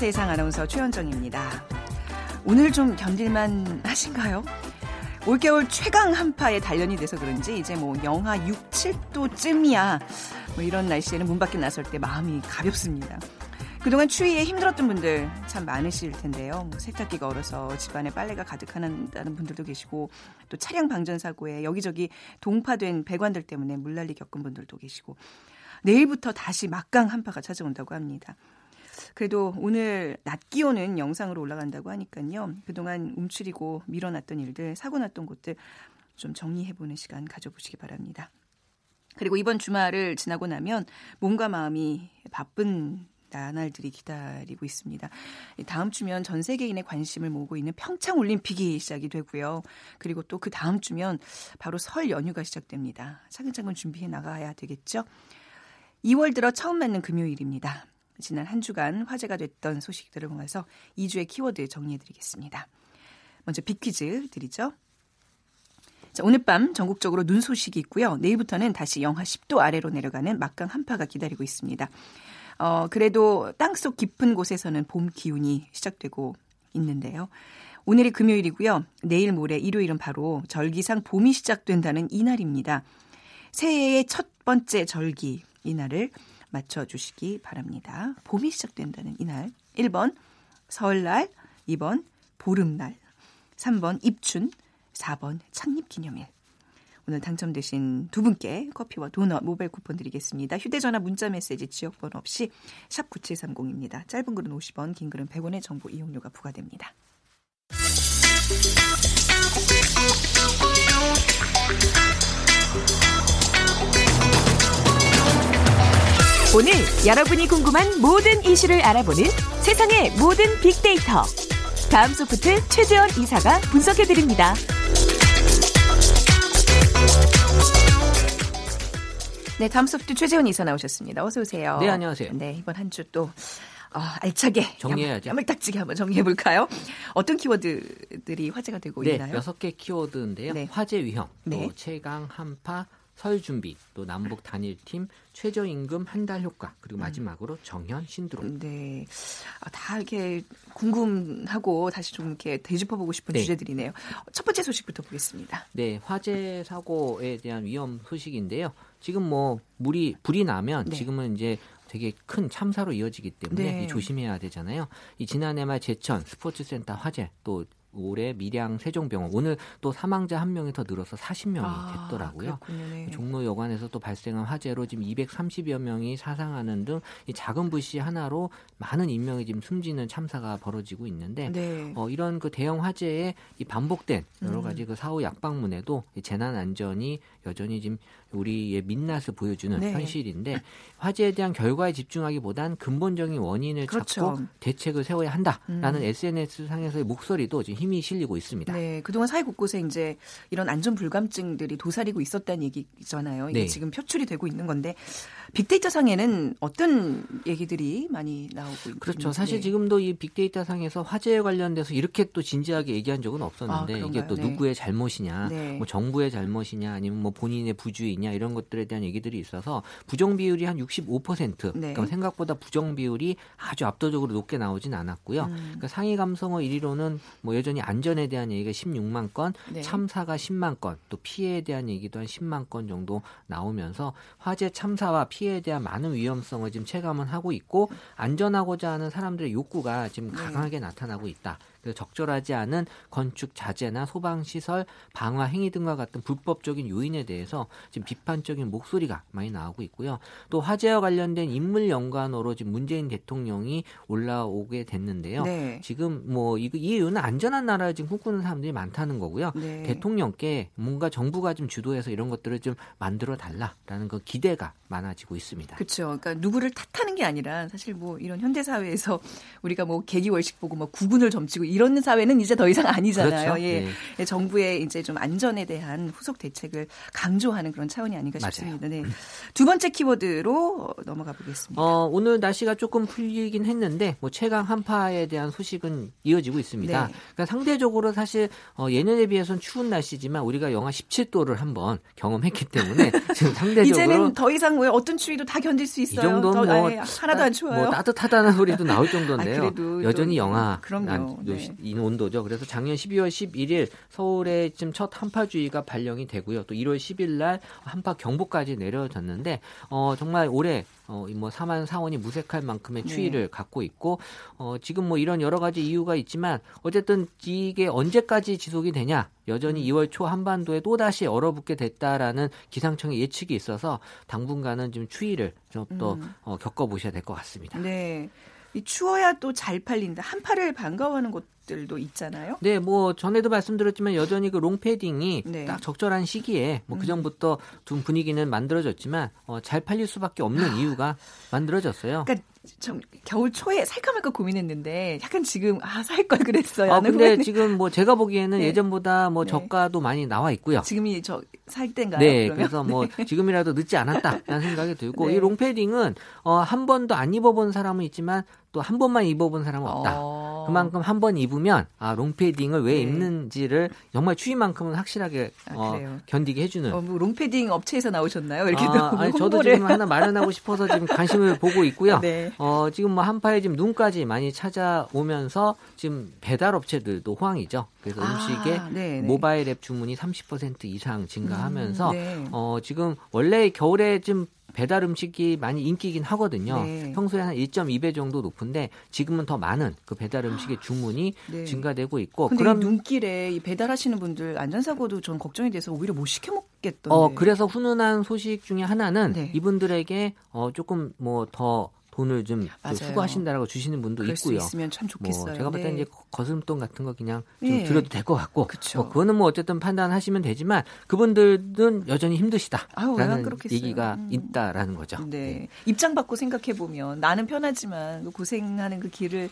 세상 아나운서 최현정입니다. 오늘 좀 견딜만 하신가요? 올겨울 최강 한파에 단련이 돼서 그런지 이제 뭐 영하 6, 7도쯤이야. 뭐 이런 날씨에는 문 밖에 나설 때 마음이 가볍습니다. 그동안 추위에 힘들었던 분들 참 많으실 텐데요. 뭐 세탁기가 얼어서 집안에 빨래가 가득하다는 분들도 계시고 또 차량 방전 사고에 여기저기 동파된 배관들 때문에 물난리 겪은 분들도 계시고 내일부터 다시 막강 한파가 찾아온다고 합니다. 그래도 오늘 낮 기온은 영상으로 올라간다고 하니까요. 그동안 움츠리고 밀어놨던 일들, 사고 났던 곳들 좀 정리해보는 시간 가져보시기 바랍니다. 그리고 이번 주말을 지나고 나면 몸과 마음이 바쁜 나날들이 기다리고 있습니다. 다음 주면 전 세계인의 관심을 모으고 있는 평창 올림픽이 시작이 되고요. 그리고 또 그 다음 주면 바로 설 연휴가 시작됩니다. 차근차근 준비해 나가야 되겠죠. 2월 들어 처음 맞는 금요일입니다. 지난 한 주간 화제가 됐던 소식들을 모아서 2주의 키워드 정리해 드리겠습니다. 먼저 빅퀴즈 드리죠. 자, 오늘 밤 전국적으로 눈 소식이 있고요. 내일부터는 다시 영하 10도 아래로 내려가는 막강 한파가 기다리고 있습니다. 어, 그래도 땅속 깊은 곳에서는 봄 기운이 시작되고 있는데요. 오늘이 금요일이고요. 내일 모레 일요일은 바로 절기상 봄이 시작된다는 이날입니다. 새해의 첫 번째 절기 이날을 맞춰주시기 바랍니다. 봄이 시작된다는 이날. 1번 설날, 2번 보름날, 3번 입춘, 4번 창립기념일. 오늘 당첨되신 두 분께 커피와 도넛 모바일 쿠폰 드리겠습니다. 휴대전화 문자메시지 지역번호 없이 샵 9730입니다. 짧은 글은 50원, 긴 글은 100원의 정보 이용료가 부과됩니다. 오늘 여러분이 궁금한 모든 이슈를 알아보는 세상의 모든 빅데이터. 다음 소프트 최재원 이사가 분석해드립니다. 네, 다음 소프트 최재원 이사 나오셨습니다. 어서 오세요. 네, 안녕하세요. 네, 이번 한 주 또 어, 알차게 정리해야죠. 야물딱지게 한번 정리해 볼까요? 어떤 키워드들이 화제가 되고 네, 있나요? 여섯 개 키워드인데요. 네. 화재 위험, 네. 또 최강 한파, 설 준비, 또 남북 단일팀, 최저임금 한 달 효과, 그리고 음. 마지막으로 정현 신드롬. 네. 아, 다 이렇게 궁금하고 다시 좀 이렇게 되짚어보고 싶은 네. 주제들이네요. 첫 번째 소식부터 보겠습니다. 네, 화재 사고에 대한 위험 소식인데요. 지금 뭐 물이 불이 나면 네. 지금은 이제 되게 큰 참사로 이어지기 때문에 네. 이 조심해야 되잖아요. 이 지난해 말 제천 스포츠센터 화재 또 올해 밀양 세종병원 오늘 또 사망자 한 명이 더 늘어서 40명이 됐더라고요. 아, 그렇군요. 네. 종로 여관에서 또 발생한 화재로 지금 230여 명이 사상하는 등 이 작은 불씨 하나로 많은 인명이 지금 숨지는 참사가 벌어지고 있는데 네. 어, 이런 그 대형 화재에 이 반복된 여러 음. 가지 그 사후 약방문에도 이 재난 안전이 여전히 지금 우리의 민낯을 보여주는 네. 현실인데 화재에 대한 결과에 집중하기보단 근본적인 원인을 그렇죠. 찾고 대책을 세워야 한다라는 음. SNS 상에서의 목소리도 지금 힘이 실리고 있습니다. 네, 그동안 사회 곳곳에 이제 이런 안전 불감증들이 도사리고 있었다는 얘기잖아요. 이게 네. 지금 표출이 되고 있는 건데 빅데이터 상에는 어떤 얘기들이 많이 나오고 있는지. 그렇죠. 사실 네. 지금도 이 빅데이터 상에서 화재에 관련돼서 이렇게 또 진지하게 얘기한 적은 없었는데 아, 이게 또? 네. 누구의 잘못이냐, 네. 뭐 정부의 잘못이냐, 아니면 뭐 본인의 부주의냐 이런 것들에 대한 얘기들이 있어서 부정 비율이 한 65%. 네. 그러니까 생각보다 부정 비율이 아주 압도적으로 높게 나오진 않았고요. 음. 그러니까 상위 감성어 1위로는 뭐 여전히 안전에 대한 얘기가 16만 건, 네. 참사가 10만 건, 또 피해에 대한 얘기도 한 10만 건 정도 나오면서 화재 참사와 피해에 대한 많은 위험성을 지금 체감은 하고 있고 안전하고자 하는 사람들의 욕구가 지금 네. 강하게 나타나고 있다. 적절하지 않은 건축 자재나 소방 시설 방화 행위 등과 같은 불법적인 요인에 대해서 지금 비판적인 목소리가 많이 나오고 있고요. 또 화재와 관련된 인물 연관어로 지금 문재인 대통령이 올라오게 됐는데요. 네. 지금 뭐 이, 이 이유는 안전한 나라를 지금 꿈꾸는 사람들이 많다는 거고요. 네. 대통령께 뭔가 정부가 좀 주도해서 이런 것들을 좀 만들어 달라라는 그 기대가 많아지고 있습니다. 그렇죠. 그러니까 누구를 탓하는 게 아니라 사실 뭐 이런 현대 사회에서 우리가 뭐 계기월식 보고 뭐 구군을 점치고 이런 사회는 이제 더 이상 아니잖아요. 그렇죠. 예. 네. 정부의 이제 좀 안전에 대한 후속 대책을 강조하는 그런 차원이 아닌가 맞아요. 싶습니다. 네. 두 번째 키워드로 넘어가 보겠습니다. 어, 오늘 날씨가 조금 풀리긴 했는데 뭐 최강 한파에 대한 소식은 이어지고 있습니다. 네. 그러니까 상대적으로 사실 어, 예년에 비해서는 추운 날씨지만 우리가 영하 17도를 한번 경험했기 때문에 지금 상대적으로 이제는 더 이상 왜 어떤 추위도 다 견딜 수이 있어요. 정도는 더, 뭐 아예 하나도 안 추워요. 뭐 따뜻하다는 소리도 나올 정도인데요. 아, 여전히 또, 영하 그럼요. 난- 네. 이 온도죠. 그래서 작년 12월 11일 서울에 지금 첫 한파주의가 발령이 되고요. 또 1월 10일 날 한파 경보까지 내려졌는데 어 정말 올해 어, 이뭐 4만 4원이 무색할 만큼의 네. 추위를 갖고 있고, 어, 지금 뭐 이런 여러 가지 이유가 있지만, 어쨌든 이게 언제까지 지속이 되냐, 여전히 2월 초 한반도에 또다시 얼어붙게 됐다라는 기상청의 예측이 있어서 당분간은 좀 추위를 좀더 음. 어, 겪어보셔야 될 것 같습니다. 네. 이 추워야 또 잘 팔린다. 한파를 반가워하는 곳들도 있잖아요. 네, 뭐 전에도 말씀드렸지만 여전히 그 롱패딩이 네. 딱 적절한 시기에 뭐 그 전부터 좀 분위기는 만들어졌지만 어, 잘 팔릴 수밖에 없는 이유가 만들어졌어요. 그러니까 좀 겨울 초에 살까 말까 고민했는데 약간 지금 아 살 걸 그랬어요. 아 근데 후에는 지금 뭐 제가 보기에는 네. 예전보다 뭐 네. 저가도 많이 나와 있고요. 지금이 저 살 때인가요? 네, 그러면? 그래서 뭐 지금이라도 늦지 않았다라는 생각이 들고 네. 이 롱패딩은 어, 한 번도 안 입어본 사람은 있지만 또 한 번만 입어본 사람은 없다. 어. 그만큼 한 번 입으면 아 롱패딩을 왜 네. 입는지를 정말 추위만큼은 확실하게 아, 어? 견디게 해주는. 어, 뭐 롱패딩 업체에서 나오셨나요? 이렇게 아, 아니 저도. 지금 하나 마련하고 싶어서 지금 관심을 보고 있고요. 네. 어, 지금 뭐 한파에 지금 눈까지 많이 찾아오면서 지금 배달 업체들도 호황이죠. 그래서 아, 음식에 네, 네. 모바일 앱 주문이 30% 이상 증가하면서 음, 네. 어, 지금 원래 겨울에 좀 배달 음식이 많이 인기긴 하거든요. 네. 평소에 한 1.2배 정도 높은데 지금은 더 많은 그 배달 음식의 주문이 네. 증가되고 있고 이 눈길에 이 배달하시는 분들 안전사고도 전 걱정이 돼서 오히려 못 시켜 먹겠던데. 어 그래서 훈훈한 소식 중에 하나는 네. 이분들에게 어 조금 뭐더 돈을 좀. 수고하신다라고 주시는 분도 있고요. 있으면 참 좋겠어요. 뭐 제가 봤을 때 네. 이제 거스름돈 같은 거 그냥 좀 네. 드려도 될 것 같고 그쵸. 뭐 그거는 뭐 어쨌든 판단하시면 되지만 그분들은 여전히 힘드시다라는. 얘기가 음. 있다라는 거죠. 네. 입장 바꿔 생각해 보면 나는 편하지만 그 고생하는 그 길을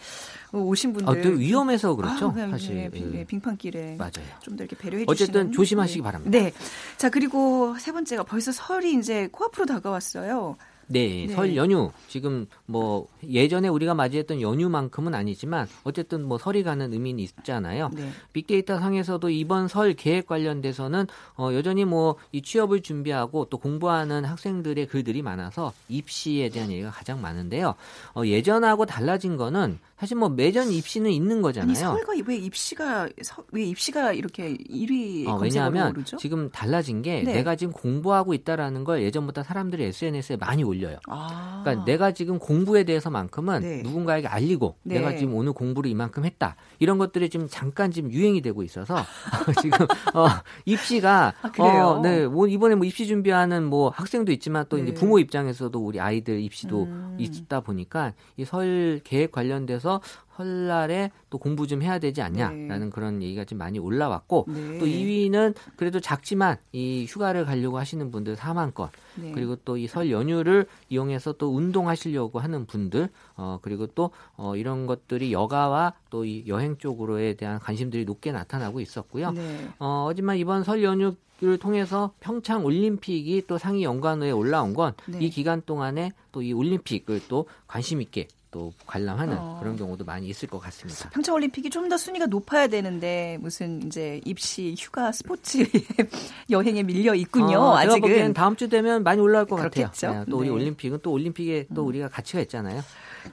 오신 분들 아, 또 위험해서 그렇죠. 아, 사실 네, 비- 네, 예. 빙판길에 맞아요. 좀 더 이렇게 배려해 어쨌든 주시는 조심하시기 네. 바랍니다. 네. 자, 그리고 세 번째가 벌써 설이 이제 코앞으로 다가왔어요. 네, 네. 설 연휴 지금 뭐 예전에 우리가 맞이했던 연휴만큼은 아니지만 어쨌든 뭐 설이 가는 의미는 있잖아요. 네. 빅데이터 상에서도 이번 설 계획 관련돼서는 어, 여전히 뭐 이 취업을 준비하고 또 공부하는 학생들의 글들이 많아서 입시에 대한 얘기가 가장 많은데요. 어, 예전하고 달라진 거는 사실 뭐 매년 입시는 있는 아니 거잖아요. 서울과 왜 입시가 서- 왜 입시가 이렇게 1위 어, 왜냐하면 오르죠? 지금 달라진 게 네. 내가 지금 공부하고 있다라는 걸 예전보다 사람들이 SNS에 많이 올려요. 아. 그러니까 내가 지금 공부에 대해서만큼은 네. 누군가에게 알리고 네. 내가 지금 오늘 공부를 이만큼 했다 이런 것들이 지금 잠깐 지금 유행이 되고 있어서 지금 어, 입시가 아, 그래요? 어, 네, 뭐 이번에 뭐 입시 준비하는 뭐 학생도 있지만 또 이제 네. 부모 입장에서도 우리 아이들 입시도 음. 있다 보니까 이 설 계획 관련돼서 설날에 또 공부 좀 해야 되지 않냐라는 네. 그런 얘기가 좀 많이 올라왔고 네. 또 2위는 그래도 작지만 이 휴가를 가려고 하시는 분들 4만 건 네. 그리고 또 이 설 연휴를 이용해서 또 운동하시려고 하는 분들, 어, 그리고 또, 어, 이런 것들이 여가와 또 이 여행 쪽으로에 대한 관심들이 높게 나타나고 있었고요. 네. 어, 하지만 이번 설 연휴 를 통해서 평창 올림픽이 또 상위 연관어에 올라온 건이 네. 기간 동안에 또 이 올림픽을 또 관심 있게 또 관람하는 어. 그런 경우도 많이 있을 것 같습니다. 평창 올림픽이 좀 더 순위가 높아야 되는데 무슨 이제 입시, 휴가, 스포츠 여행에 밀려 있군요. 어, 아직은. 다음 주 되면 많이 올라올 것 그렇겠죠. 같아요. 네, 또 우리 네. 음. 올림픽은 또 올림픽에 또 우리가 가치가 있잖아요.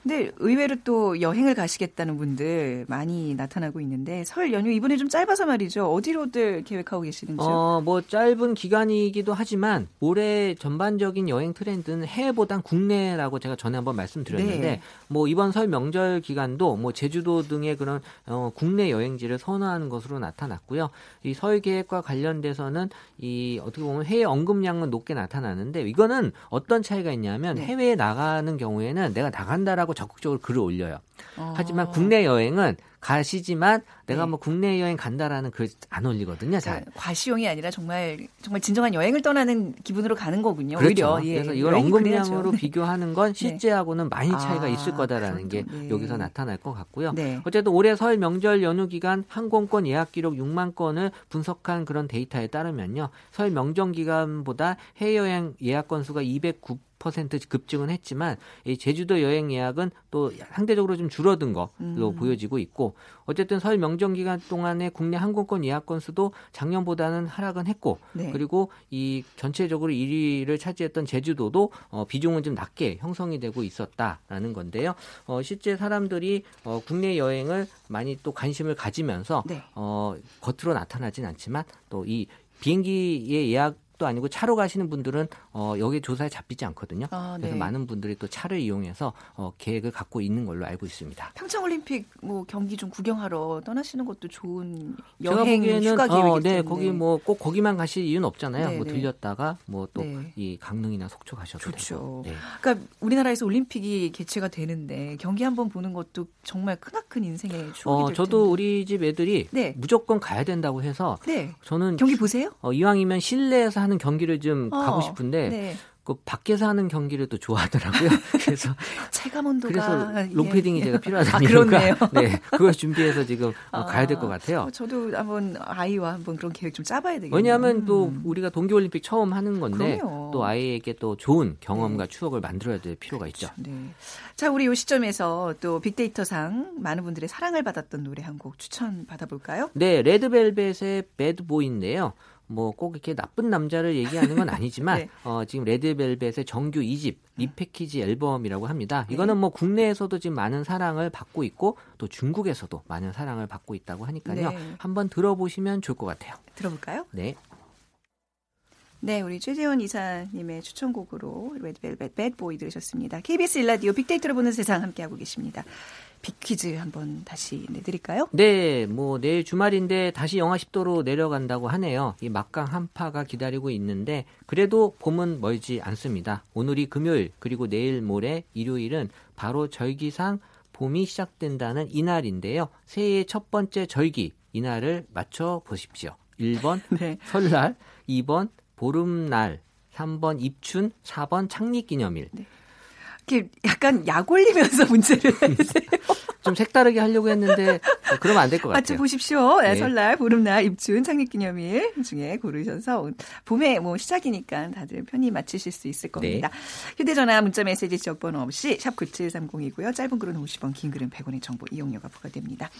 근데 의외로 또 여행을 가시겠다는 분들 많이 나타나고 있는데 설 연휴 이번에 좀 짧아서 말이죠. 어디로들 계획하고 계시는지요? 어, 뭐 짧은 기간이기도 하지만 올해 전반적인 여행 트렌드는 해외보단 국내라고 제가 전에 한번 말씀드렸는데 네. 뭐 이번 설 명절 기간도 뭐 제주도 등의 그런 어, 국내 여행지를 선호하는 것으로 나타났고요. 이 설 계획과 관련돼서는 이 어떻게 보면 해외 언급량은 높게 나타나는데 이거는 어떤 차이가 있냐면 네. 해외에 나가는 경우에는 내가 나간다라고 적극적으로 글을 올려요. 어. 하지만 국내 여행은 가시지만 내가 네. 뭐 국내 여행 간다라는 글 안 올리거든요. 잘. 그러니까 과시용이 아니라 정말 정말 진정한 여행을 떠나는 기분으로 가는 거군요. 그렇죠. 오히려 예, 그래서 이걸 언급량으로 그래야죠. 비교하는 건 실제하고는 많이 차이가 아, 있을 거다라는 게 그렇군요. 네. 여기서 나타날 것 같고요. 네. 어쨌든 올해 설 명절 연휴 기간 항공권 예약 기록 6만 건을 분석한 그런 데이터에 따르면요. 설 명절 기간보다 해외여행 예약 건수가 209 퍼센트 급증은 했지만 이 제주도 여행 예약은 또 상대적으로 좀 줄어든 걸로 음. 보여지고 있고 어쨌든 설 명절 기간 동안에 국내 항공권 예약 건수도 작년보다는 하락은 했고 네. 그리고 이 전체적으로 1위를 차지했던 제주도도 어, 비중은 좀 낮게 형성이 되고 있었다라는 건데요. 어, 실제 사람들이 어, 국내 여행을 많이 또 관심을 가지면서 네. 어, 겉으로 나타나진 않지만 또이 비행기의 예약 도 아니고 차로 가시는 분들은 어, 여기 조사에 잡히지 않거든요. 아, 그래서 네. 많은 분들이 또 차를 이용해서 어, 계획을 갖고 있는 걸로 알고 있습니다. 평창올림픽 뭐 경기 좀 구경하러 떠나시는 것도 좋은 여행 휴가 계획이기 어, 네, 거기 뭐 꼭 거기만 가실 이유는 없잖아요. 네, 뭐 네. 들렸다가 뭐 또이 네. 강릉이나 속초 가셔도 좋죠. 되고. 네. 그러니까 우리나라에서 올림픽이 개최가 되는데 경기 한번 보는 것도 정말 크나큰 인생의 추억이 어, 될 저도 텐데. 우리 집 애들이 네. 무조건 가야 된다고 해서 네. 저는 경기 보세요? 어, 이왕이면 실내에서 하는 경기를 좀 어, 가고 싶은데 네. 그 밖에서 하는 경기를 또 좋아하더라고요. 그래서 체감 온도가 그래서 예. 롱패딩이 제가 필요하다는 아, 이유가 그렇네요. 네 그걸 준비해서 지금 어, 아, 가야 될 것 같아요. 어, 저도 한번 아이와 한번 그런 계획 좀 짜봐야 되겠네요. 왜냐하면 또 음. 우리가 동계올림픽 처음 하는 건데 그럼요. 또 아이에게 또 좋은 경험과 추억을 만들어야 될 필요가 있죠. 네. 자, 우리 이 시점에서 또 빅데이터상 많은 분들의 사랑을 받았던 노래 한 곡 추천 받아볼까요? 네, 레드벨벳의 배드보이인데요. 뭐 꼭 이렇게 나쁜 남자를 얘기하는 건 아니지만 네. 어, 지금 레드벨벳의 정규 2집 리패키지 앨범이라고 합니다. 이거는 뭐 국내에서도 지금 많은 사랑을 받고 있고 또 중국에서도 많은 사랑을 받고 있다고 하니까요. 네. 한번 들어보시면 좋을 것 같아요. 들어볼까요? 네. 네, 우리 최재원 이사님의 추천곡으로 레드벨벳 배드보이 들으셨습니다. KBS 일라디오 빅데이터로 보는 세상 함께하고 계십니다. 빅퀴즈 한번 다시 내드릴까요? 네, 뭐 내일 주말인데 다시 영하 10도로 내려간다고 하네요. 이 막강 한파가 기다리고 있는데 그래도 봄은 멀지 않습니다. 오늘이 금요일 그리고 내일 모레 일요일은 바로 절기상 봄이 시작된다는 이날인데요. 새해의 첫 번째 절기 이날을 맞춰 보십시오. 1번 네. 설날, 2번 보름날, 3번 입춘, 4번 창립기념일. 이렇게 약간 약 올리면서 문제를. 좀 색다르게 하려고 했는데 어, 그러면 안 될것 맞춰 같아요. 보십시오. 네, 네. 설날, 보름날, 입춘, 창립기념일 중에 고르셔서 봄에 뭐 시작이니까 다들 편히 맞추실 수 있을 겁니다. 네. 휴대전화, 문자메시지 지역번호 없이 샵 9730이고요. 짧은 글은 50원, 긴 글은 100원의 정보 이용료가 부과됩니다.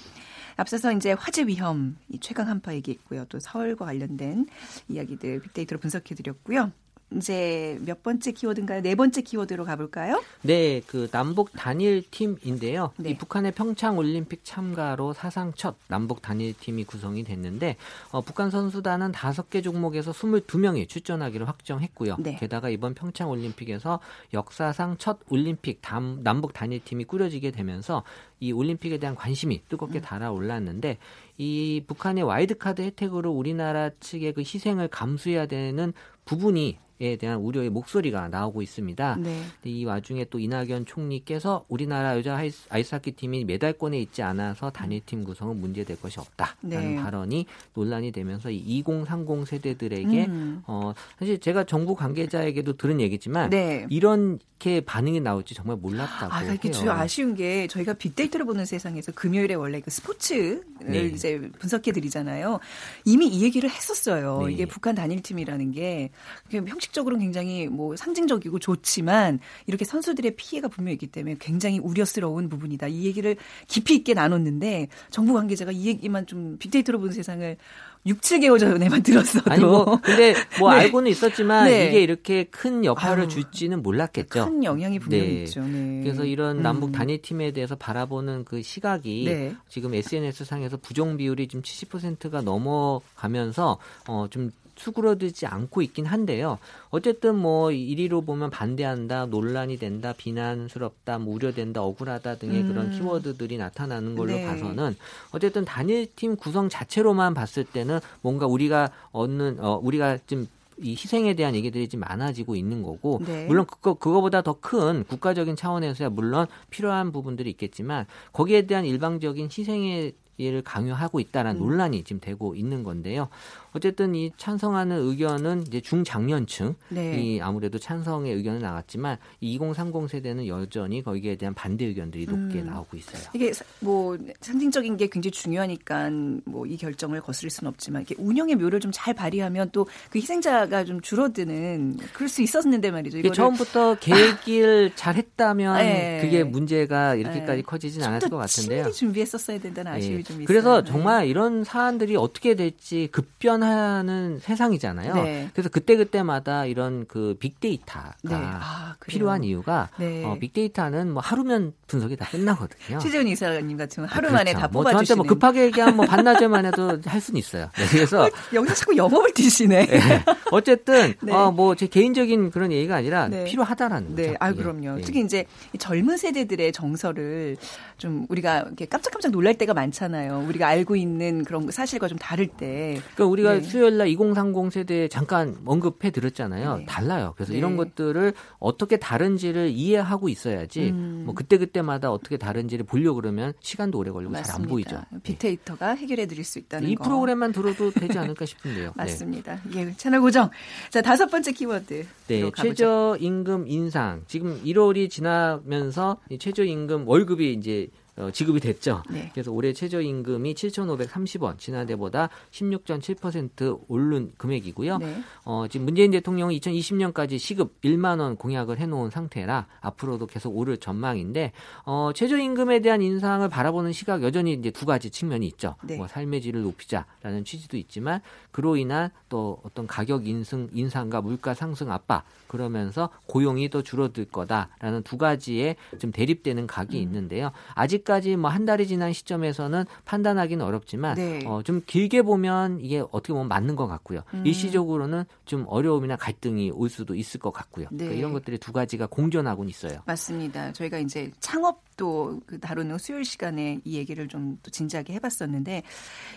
앞서서 이제 화재 위험, 이 최강 한파 얘기했고요. 또 서울과 관련된 이야기들 빅데이터로 분석해드렸고요. 이제 몇 번째 키워드인가요? 네 번째 키워드로 가볼까요? 네, 그 남북 단일 팀인데요. 네. 이 북한의 평창 올림픽 참가로 사상 첫 남북 단일 팀이 구성이 됐는데 어, 북한 선수단은 다섯 개 종목에서 22명이 출전하기로 확정했고요. 네. 게다가 이번 평창 올림픽에서 역사상 첫 올림픽 담, 남북 단일 팀이 꾸려지게 되면서 이 올림픽에 대한 관심이 뜨겁게 달아올랐는데 이 북한의 와일드카드 혜택으로 우리나라 측의 그 희생을 감수해야 되는 부분이 에 대한 우려의 목소리가 나오고 있습니다. 네. 이 와중에 또 이낙연 총리께서 우리나라 여자 아이스- 아이스하키 팀이 메달권에 있지 않아서 단일팀 구성은 문제될 것이 없다라는 네. 발언이 논란이 되면서 이 2030 세대들에게 음. 어 사실 제가 정부 관계자에게도 들은 얘기지만 네. 이렇게 반응이 나올지 정말 몰랐다고 아, 이게 해요. 좀 아쉬운 게 저희가 빅데이터를 보는 세상에서 금요일에 원래 그 스포츠를 네. 이제 분석해 드리잖아요. 이미 이 얘기를 했었어요. 네. 이게 북한 단일팀이라는 게 그게 형식적으로는 굉장히 뭐 상징적이고 좋지만 이렇게 선수들의 피해가 분명히 있기 때문에 굉장히 우려스러운 부분이다. 이 얘기를 깊이 있게 나눴는데 정부 관계자가 이 얘기만 좀 빅데이터로 보는 세상을 6, 7개월 전에만 들었어도 아니 뭐 근데 뭐 네. 알고는 있었지만 네. 이게 이렇게 큰 역할을 아유, 줄지는 몰랐겠죠. 큰 영향이 분명히 네. 있죠. 네. 그래서 이런 남북 음. 단일 팀에 대해서 바라보는 그 시각이 네. 지금 SNS 상에서 부정 비율이 지금 70%가 넘어가면서 어좀 수그러들지 않고 있긴 한데요. 어쨌든 뭐 1위로 보면 반대한다, 논란이 된다, 비난스럽다, 뭐 우려된다, 억울하다 등의 음. 그런 키워드들이 나타나는 걸로 네. 봐서는 어쨌든 단일팀 구성 자체로만 봤을 때는 뭔가 우리가 얻는 어 우리가 좀이 희생에 대한 얘기들이 좀 많아지고 있는 거고 네. 물론 그거 그거보다 더 큰 국가적인 차원에서야 물론 필요한 부분들이 있겠지만 거기에 대한 일방적인 희생의 를 강요하고 있다라는 음. 논란이 지금 되고 있는 건데요. 어쨌든 이 찬성하는 의견은 이제 중장년층 네. 이 아무래도 찬성의 의견은 나왔지만 이2030 세대는 여전히 거기에 대한 반대 의견들이 높게 음. 나오고 있어요. 이게 사- 뭐 상징적인 게 굉장히 중요하니까 뭐 이 결정을 거스릴 수는 없지만 이게 운영의 묘를 좀 잘 발휘하면 또 그 희생자가 좀 줄어드는 그럴 수 있었는데 말이죠. 이게 이거를 처음부터 계획을 잘 했다면 네. 그게 문제가 이렇게까지 네. 커지진 좀 않았을 더것 같은데요. 준비했었어야 된다는 아쉬움이 예. 좀 있어요. 그래서 네. 정말 이런 사안들이 어떻게 될지 급변 하는 세상이잖아요. 네. 그래서 그때 그때마다 이런 그 빅데이터가 네. 아. 필요한 이유가 네. 어, 빅데이터는 뭐 하루면 분석이 다 끝나거든요. 최재훈 이사님 같으면 하루 그렇죠. 만에 다 뭐 뽑아주시는. 저한테 뭐 급하게 얘기하면 뭐 반나절만 해도 할 수는 있어요. 네, 그래서 여기서 자꾸 영업을 뛰시네. 네. 어쨌든 네. 어, 뭐제 개인적인 그런 얘기가 아니라 네. 필요하다라는 거죠. 네, 아 예, 그럼요. 예. 특히 이제 이 젊은 세대들의 정서를 좀 우리가 이렇게 깜짝깜짝 놀랄 때가 많잖아요. 우리가 알고 있는 그런 사실과 좀 다를 때. 그러니까 우리가 네. 수요일 날 2030 세대에 잠깐 언급해 드렸잖아요. 네. 달라요. 그래서 네. 이런 것들을 어떻게 다른지를 이해하고 있어야지 음. 뭐 그때 그때마다 어떻게 다른지를 보려고 그러면 시간도 오래 걸리고 잘 안. 보이죠. 네. 빅데이터가 해결해 드릴 수 있다는 이 거. 프로그램만 들어도 되지 않을까 싶은데요. 네. 맞습니다. 이게 채널 고정. 자, 다섯 번째 키워드. 네, 최저 임금 인상. 지금 1월이 지나면서 이 최저 임금 월급이 이제 어, 지급이 됐죠. 네. 그래서 올해 최저임금이 7,530원, 지난해보다 16.7% 오른 금액이고요. 네. 어, 지금 문재인 대통령은 2020년까지 시급 1만 원 공약을 해놓은 상태라 앞으로도 계속 오를 전망인데 어, 최저임금에 대한 인상을 바라보는 시각 여전히 이제 두 가지 측면이 있죠. 네. 뭐 삶의 질을 높이자라는 취지도 있지만 그로 인한 또 어떤 가격 인상 인상과 물가 상승 압박 그러면서 고용이 또 줄어들 거다라는 두 가지의 좀 대립되는 각이 음. 있는데요. 아직 까지 뭐 한 달이 지난 시점에서는 판단하기는 어렵지만 네. 어, 좀 길게 보면 이게 어떻게 보면 맞는 것 같고요. 음. 일시적으로는 좀 어려움이나 갈등이 올 수도 있을 것 같고요. 네. 그러니까 이런 것들이 두 가지가 공존하고는 있어요. 맞습니다. 저희가 이제 창업 도그 다루는 수요일 시간에 이 얘기를 좀 또 진지하게 해봤었는데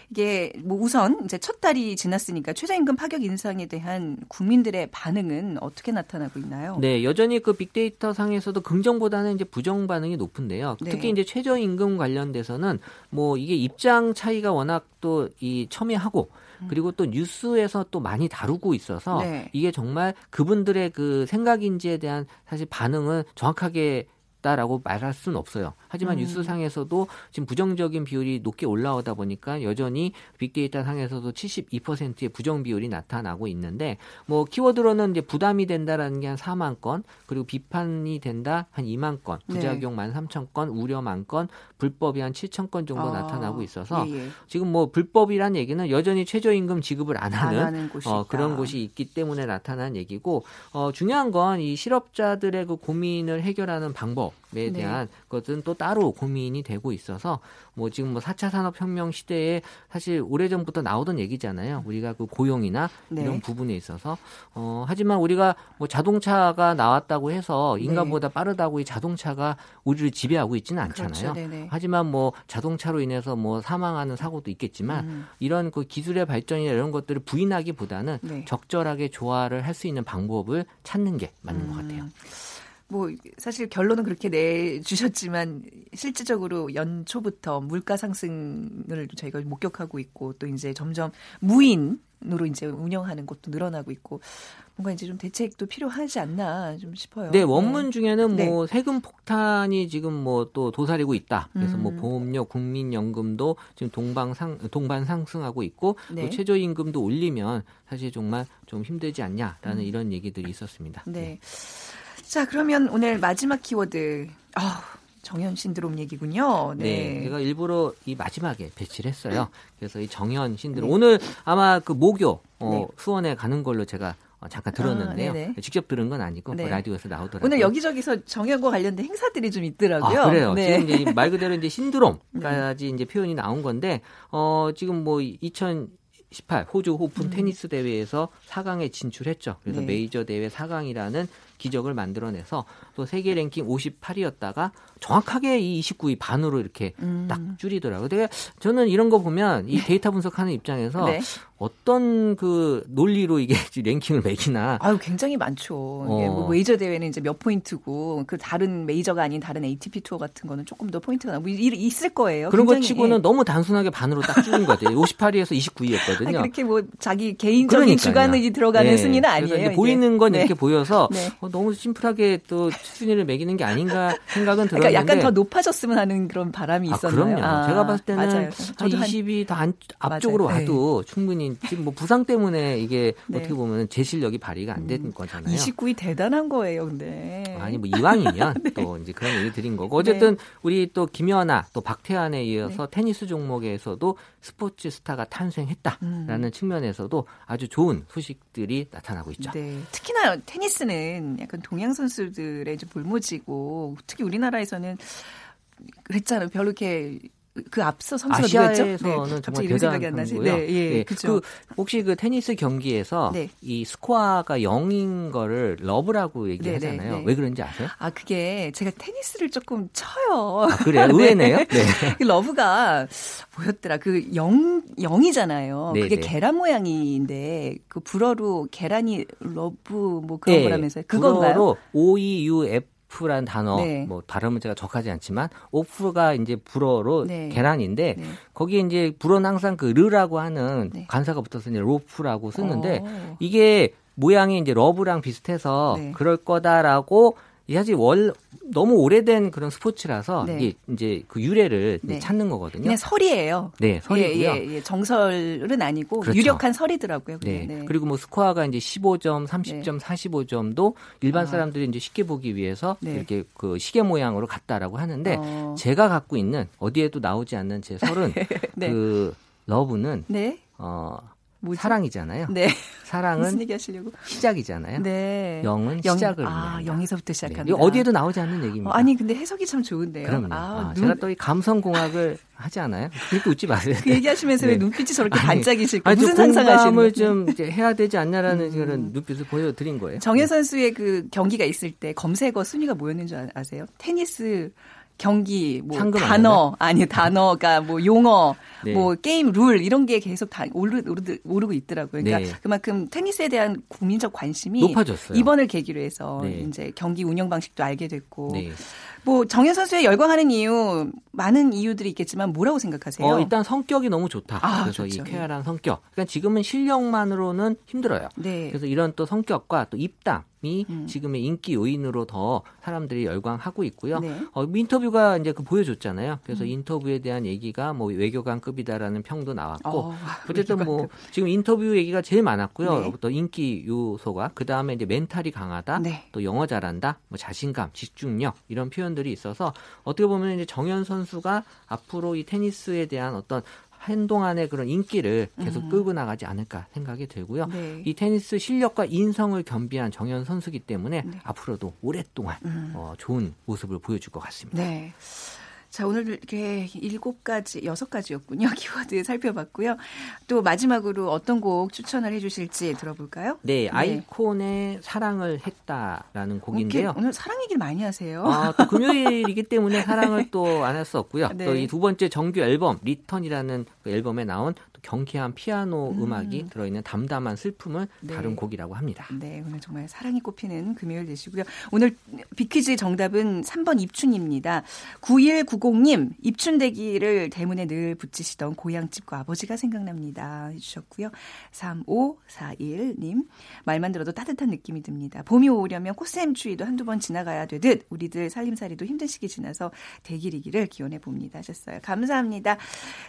이게 뭐 우선 이제 첫 달이 지났으니까 최저임금 파격 인상에 대한 국민들의 반응은 어떻게 나타나고 있나요? 네, 여전히 그 빅데이터 상에서도 긍정보다는 이제 부정 반응이 높은데요. 네. 특히 이제 최저임금 관련돼서는 뭐 이게 입장 차이가 워낙 또 이 첨예하고 그리고 또 뉴스에서 또 많이 다루고 있어서 네. 이게 정말 그분들의 그 생각인지에 대한 사실 반응은 정확하게 다라고 말할 수는 없어요. 하지만 음. 뉴스상에서도 지금 부정적인 비율이 높게 올라오다 보니까 여전히 빅데이터 상에서도 72%의 부정 비율이 나타나고 있는데 뭐 키워드로는 이제 부담이 된다라는 게 한 4만 건, 그리고 비판이 된다 한 2만 건, 네. 부작용 1만 3천 건, 우려 만 건, 불법이 한 7천 건 정도 아, 나타나고 있어서 예, 예. 지금 뭐 불법이란 얘기는 여전히 최저임금 지급을 안안 하는 하는 곳이 어. 그런 곳이 있기 때문에 나타난 얘기고 어, 중요한 건 이 실업자들의 그 고민을 해결하는 방법 에 네. 대한 것은 또 따로 고민이 되고 있어서 뭐 지금 뭐 4차 산업혁명 시대에 사실 오래전부터 나오던 얘기잖아요. 우리가 그 고용이나 네. 이런 부분에 있어서 어, 하지만 우리가 뭐 자동차가 나왔다고 해서 인간보다 빠르다고 이 자동차가 우리를 지배하고 있지는 않잖아요. 네. 그렇죠. 하지만 뭐 자동차로 인해서 뭐 사망하는 사고도 있겠지만 음. 이런 그 기술의 발전이나 이런 것들을 부인하기보다는 네. 적절하게 조화를 할 수 있는 방법을 찾는 게 맞는 것 같아요. 음. 뭐 사실 결론은 그렇게 내주셨지만 실질적으로 연초부터 물가 상승을 저희가 목격하고 있고 또 이제 점점 무인으로 이제 운영하는 곳도 늘어나고 있고 뭔가 이제 좀 대책도 필요하지 않나 좀 싶어요. 네, 원문 중에는 네. 뭐 세금 폭탄이 지금 뭐 또 도사리고 있다. 그래서 뭐 음. 보험료, 국민연금도 지금 동방 상 동반 상승하고 있고 네. 또 최저 임금도 올리면 사실 정말 좀 힘들지 않냐라는 이런 얘기들이 있었습니다. 음. 네. 자, 그러면 오늘 마지막 키워드. 아, 정현 신드롬 얘기군요. 네. 네. 제가 일부러 이 마지막에 배치를 했어요. 그래서 이 정현 신드롬 네. 오늘 아마 그 모교 어, 네. 수원에 가는 걸로 제가 어, 잠깐 들었는데요. 아, 네네. 직접 들은 건 아니고 네. 뭐 라디오에서 나오더라고요. 오늘 여기저기서 정현과 관련된 행사들이 좀 있더라고요. 아, 그래요. 네. 지금 이제 말 그대로 이제 신드롬까지 이제 표현이 나온 건데, 어, 지금 뭐 2018 호주 오픈 음. 테니스 대회에서 4강에 진출했죠. 그래서 네. 메이저 대회 4강이라는 기적을 만들어내서 또 세계 랭킹 58위였다가 정확하게 이 29위 반으로 이렇게 음. 딱 줄이더라고요. 되게 저는 이런 거 보면 이 데이터 분석하는 입장에서 네. 어떤 그 논리로 이게 랭킹을 매기나 아유 굉장히 많죠. 이게 어. 뭐 메이저 대회는 이제 몇 포인트고 그 다른 메이저가 아닌 다른 ATP 투어 같은 거는 조금 더 포인트가 나고 이- 있을 거예요. 그런 거 치고는 예. 너무 단순하게 반으로 딱 줄인 것 같아요. 58위에서 29위였거든요. 아니, 그렇게 뭐 자기 개인적인 주관이 들어가는 순위는 아니에요. 이제. 보이는 건 네. 이렇게 보여서 네. 어, 너무 심플하게 또 순위를 매기는 게 아닌가 생각은 들었는데 그러니까 약간 더 높아졌으면 하는 그런 바람이 아, 있었나요? 그럼요. 아, 제가 봤을 때는 맞아요. 한 저도 한 20이 더 안, 앞쪽으로 맞아요. 와도 충분히 지금 뭐 부상 때문에 이게 네. 어떻게 보면 제 실력이 발휘가 안 된 거잖아요. 29위 대단한 거예요, 근데. 아니 뭐 이왕이면 또 이제 그런 얘기 드린 거고 어쨌든 우리 또 김연아 또 박태환에 이어서 네. 테니스 종목에서도 스포츠 스타가 탄생했다라는 음. 측면에서도 아주 좋은 소식들이 나타나고 있죠. 네. 특히나 테니스는 약간 동양 선수들의 이제 불모지고 특히 우리나라에서는 그랬잖아요. 별로 이렇게 그 앞서 선수가? 아시아에서는 네, 정말 생각이 안 대단한 나지. 편이고요. 네, 예, 예, 그죠. 그 혹시 그 테니스 경기에서 네. 이 스코어가 0인 거를 러브라고 네, 얘기하잖아요. 네, 네. 왜 그런지 아세요? 아 그게 제가 테니스를 조금 쳐요. 아, 그래요? 의외네요. 네. 그 러브가 뭐였더라? 그 영, 영이잖아요. 네, 그게 네. 계란 모양인데 그 불어로 계란이 러브 뭐 그런 네. 거라면서요. 그건가요? 불어로 OEUF란 단어 네. 뭐 발음은 제가 정확하지 않지만 œuf가 이제 불어로 네. 계란인데 네. 거기에 이제 불어는 항상 그 le라고 하는 네. 관사가 붙어서 이제 l'œuf라고 쓰는데 어. 이게 모양이 이제 러브랑 비슷해서 네. 그럴 거다라고 이 사실 워낙 너무 오래된 그런 스포츠라서 네. 이게 이제 그 유래를 네. 찾는 거거든요. 그냥 설이에요. 네, 설이고요. 예, 예, 예. 정설은 아니고 그렇죠. 유력한 설이더라고요. 네. 네. 그리고 뭐 스코어가 이제 15점, 30점, 45점도 일반 아. 사람들이 이제 쉽게 보기 위해서 네. 이렇게 그 시계 모양으로 갔다라고 하는데 어. 제가 갖고 있는 어디에도 나오지 않는 제 설은 네. 그 러브는 네. 어 뭐지? 사랑이잖아요. 네. 사랑은? 시작이잖아요. 네. 영은 영- 시작을 아. 영에서부터 네. 시작한다. 이거 어디에도 나오지 않는 얘기입니다. 어, 아니 근데 해석이 참 좋은데요. 그럼요. 아, 아, 눈- 제가 또 이 감성 공학을 하지 않아요? 그렇게 웃지 마세요. 그 얘기하시면서 왜 네. 눈빛이 저렇게 아니, 반짝이실까? 무슨 좀 상상하시는? 좀 해야 되지 않냐라는 그런 눈빛을 보여드린 거예요. 정현 선수의 그 경기가 있을 때 검색어 순위가 뭐였는 줄 아- 아세요? 테니스 경기 뭐 단어 아니 단어가 뭐 용어 네. 뭐 게임 룰 이런 게 계속 다 오르, 오르, 오르 고 있더라고요. 그러니까 네. 그만큼 테니스에 대한 국민적 관심이 높아졌어요. 이번을 계기로 해서 네. 이제 경기 운영 방식도 알게 됐고 네. 뭐 정현 선수의 열광하는 이유 많은 이유들이 있겠지만 뭐라고 생각하세요? 어, 일단 성격이 너무 좋다. 아, 그래서 좋죠. 이 쾌활한 성격. 그러니까 지금은 실력만으로는 힘들어요. 네. 그래서 이런 또 성격과 또 입담이 음. 지금의 인기 요인으로 더 사람들이 열광하고 있고요. 네. 어, 인터뷰가 이제 그 보여줬잖아요. 그래서 음. 인터뷰에 대한 얘기가 뭐 외교관급이다라는 평도 나왔고 어, 어쨌든 뭐. 지금 인터뷰 얘기가 제일 많았고요. 네. 또 인기 요소가 그 다음에 이제 멘탈이 강하다, 네. 또 영어 잘한다, 뭐 자신감, 집중력 이런 표현들 이 있어서 어떻게 보면 이제 정현 선수가 앞으로 이 테니스에 대한 어떤 한동안의 그런 인기를 계속 음. 끌고 나가지 않을까 생각이 들고요. 네. 이 테니스 실력과 인성을 겸비한 정현 선수기 때문에 네. 앞으로도 오랫동안 음. 어, 좋은 모습을 보여줄 것 같습니다. 네. 자, 오늘 이렇게 일곱 가지, 여섯 가지였군요. 키워드 살펴봤고요. 또 마지막으로 어떤 곡 추천을 해주실지 들어볼까요? 네, iKON의 사랑을 했다라는 곡인데요. 이렇게 오늘 사랑 얘기를 많이 하세요. 아, 또 금요일이기 때문에 사랑을 또 안 할 수 없고요. 네. 또 이 두 번째 정규 앨범 Return이라는 그 앨범에 나온 또 경쾌한 피아노 음. 음. 악이 들어있는 담담한 슬픔을 네. 다룬 곡이라고 합니다. 네, 오늘 정말 사랑이 꽃피는 금요일 되시고요. 오늘 비퀴즈 정답은 3번 입춘입니다. 9190님, 입춘대기를 대문에 늘 붙이시던 고향집과 아버지가 생각납니다. 해주셨고요. 3541님, 말만 들어도 따뜻한 느낌이 듭니다. 봄이 오려면 꽃샘 추위도 한두 번 지나가야 되듯 우리들 살림살이도 힘든 시기 지나서 대길이기를 기원해 봅니다. 하셨어요. 감사합니다.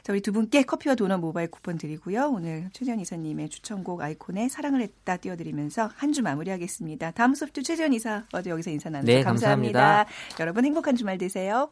자, 우리 두 분께 커피와 도넛 모바일 쿠폰 드리고요. 오늘 최재현 이사님의 추천곡 아이콘의 사랑을 했다 띄워드리면서 한 주 마무리하겠습니다. 다음 소프트 최재현 이사와도 여기서 인사 나누죠. 네, 감사합니다. 여러분 행복한 주말 되세요.